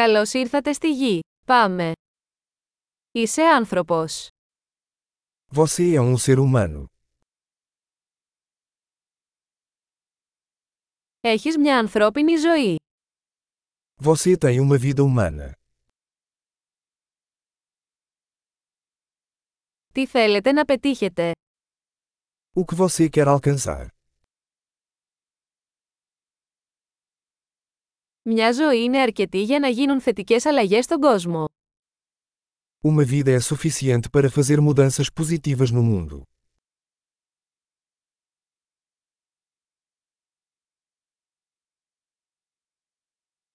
Καλώς ήρθατε στη γη. Πάμε. Είσαι άνθρωπος. Você é um ser humano. Έχεις μια ανθρώπινη ζωή. Você tem uma vida humana. Τι θέλετε να πετύχετε; O que você quer alcançar? Μια ζωή είναι αρκετή για να γίνουν θετικές αλλαγές στον κόσμο. Uma vida é suficiente para fazer mudanças positivas no mundo.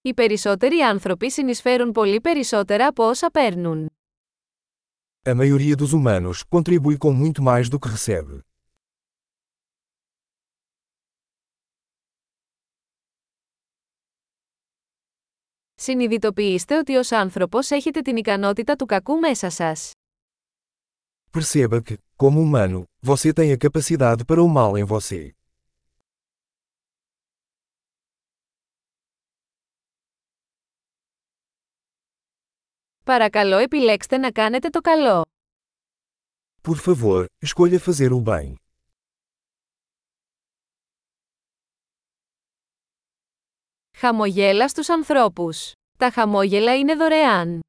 Οι περισσότεροι άνθρωποι συνεισφέρουν πολύ περισσότερα από όσα παίρνουν. A maioria dos humanos contribui com muito mais do que recebe. Συνειδητοποιήστε ότι ως άνθρωπος έχετε την ικανότητα του κακού μέσα σας. Perceba que, como humano, você tem a capacidade para o mal em você. Παρακαλώ επιλέξτε να κάνετε το καλό. Por favor, escolha fazer o bem. Χαμογέλα στους ανθρώπους. Τα χαμόγελα είναι δωρεάν.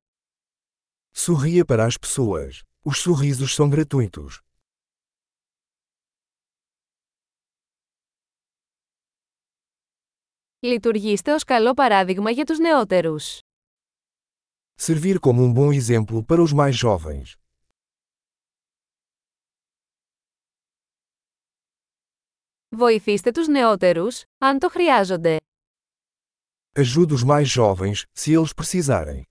Sorria para as pessoas. Os sorrisos são gratuitos. Λειτουργήστε ως καλό παράδειγμα για τους νεότερους. Servir como um bom exemplo para os mais jovens. Βοηθήστε τους νεότερους, αν το χρειάζονται. Ajude os mais jovens, se eles precisarem.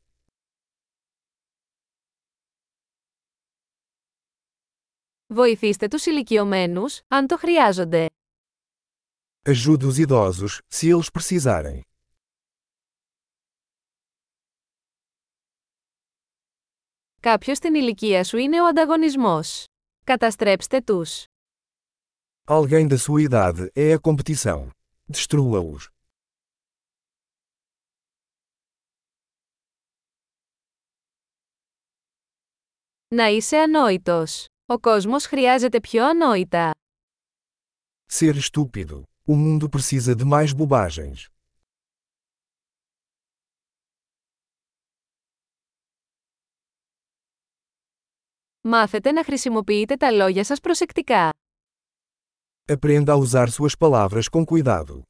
Βοηθήστε τους ηλικιωμένους, αν το χρειάζονται. Ajude os idosos, se eles precisarem. Κάποιος στην ηλικία σου είναι ο ανταγωνισμός. Καταστρέψτε τους. Alguém da sua idade é a competição. Destrua-os. Να είσαι ανόητος. Ο κόσμος χρειάζεται πιο ανόητα. Ser estúpido. O mundo precisa de mais bobagens. Μάθετε να χρησιμοποιείτε τα λόγια σας προσεκτικά. Aprenda a usar suas palavras com cuidado.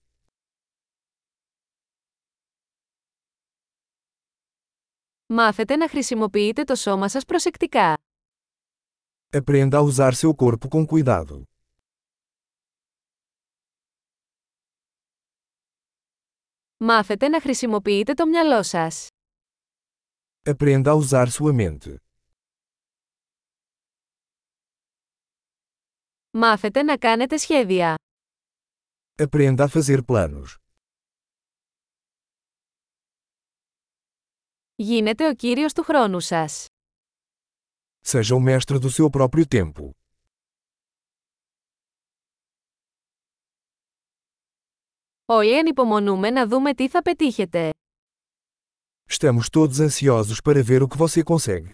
Μάθετε να χρησιμοποιείτε το σώμα σας προσεκτικά. Aprenda a usar seu corpo com cuidado. Μάθετε να χρησιμοποιείτε το μυαλό σας. Aprenda a usar sua mente. Μάθετε να κάνετε σχέδια. Aprenda a fazer planos. Γίνετε ο κύριος του χρόνου σας. Seja o mestre do seu próprio tempo. Όλοι ανυπομονούμε να δούμε τι θα πετύχετε. Estamos todos ansiosos para ver o que você consegue.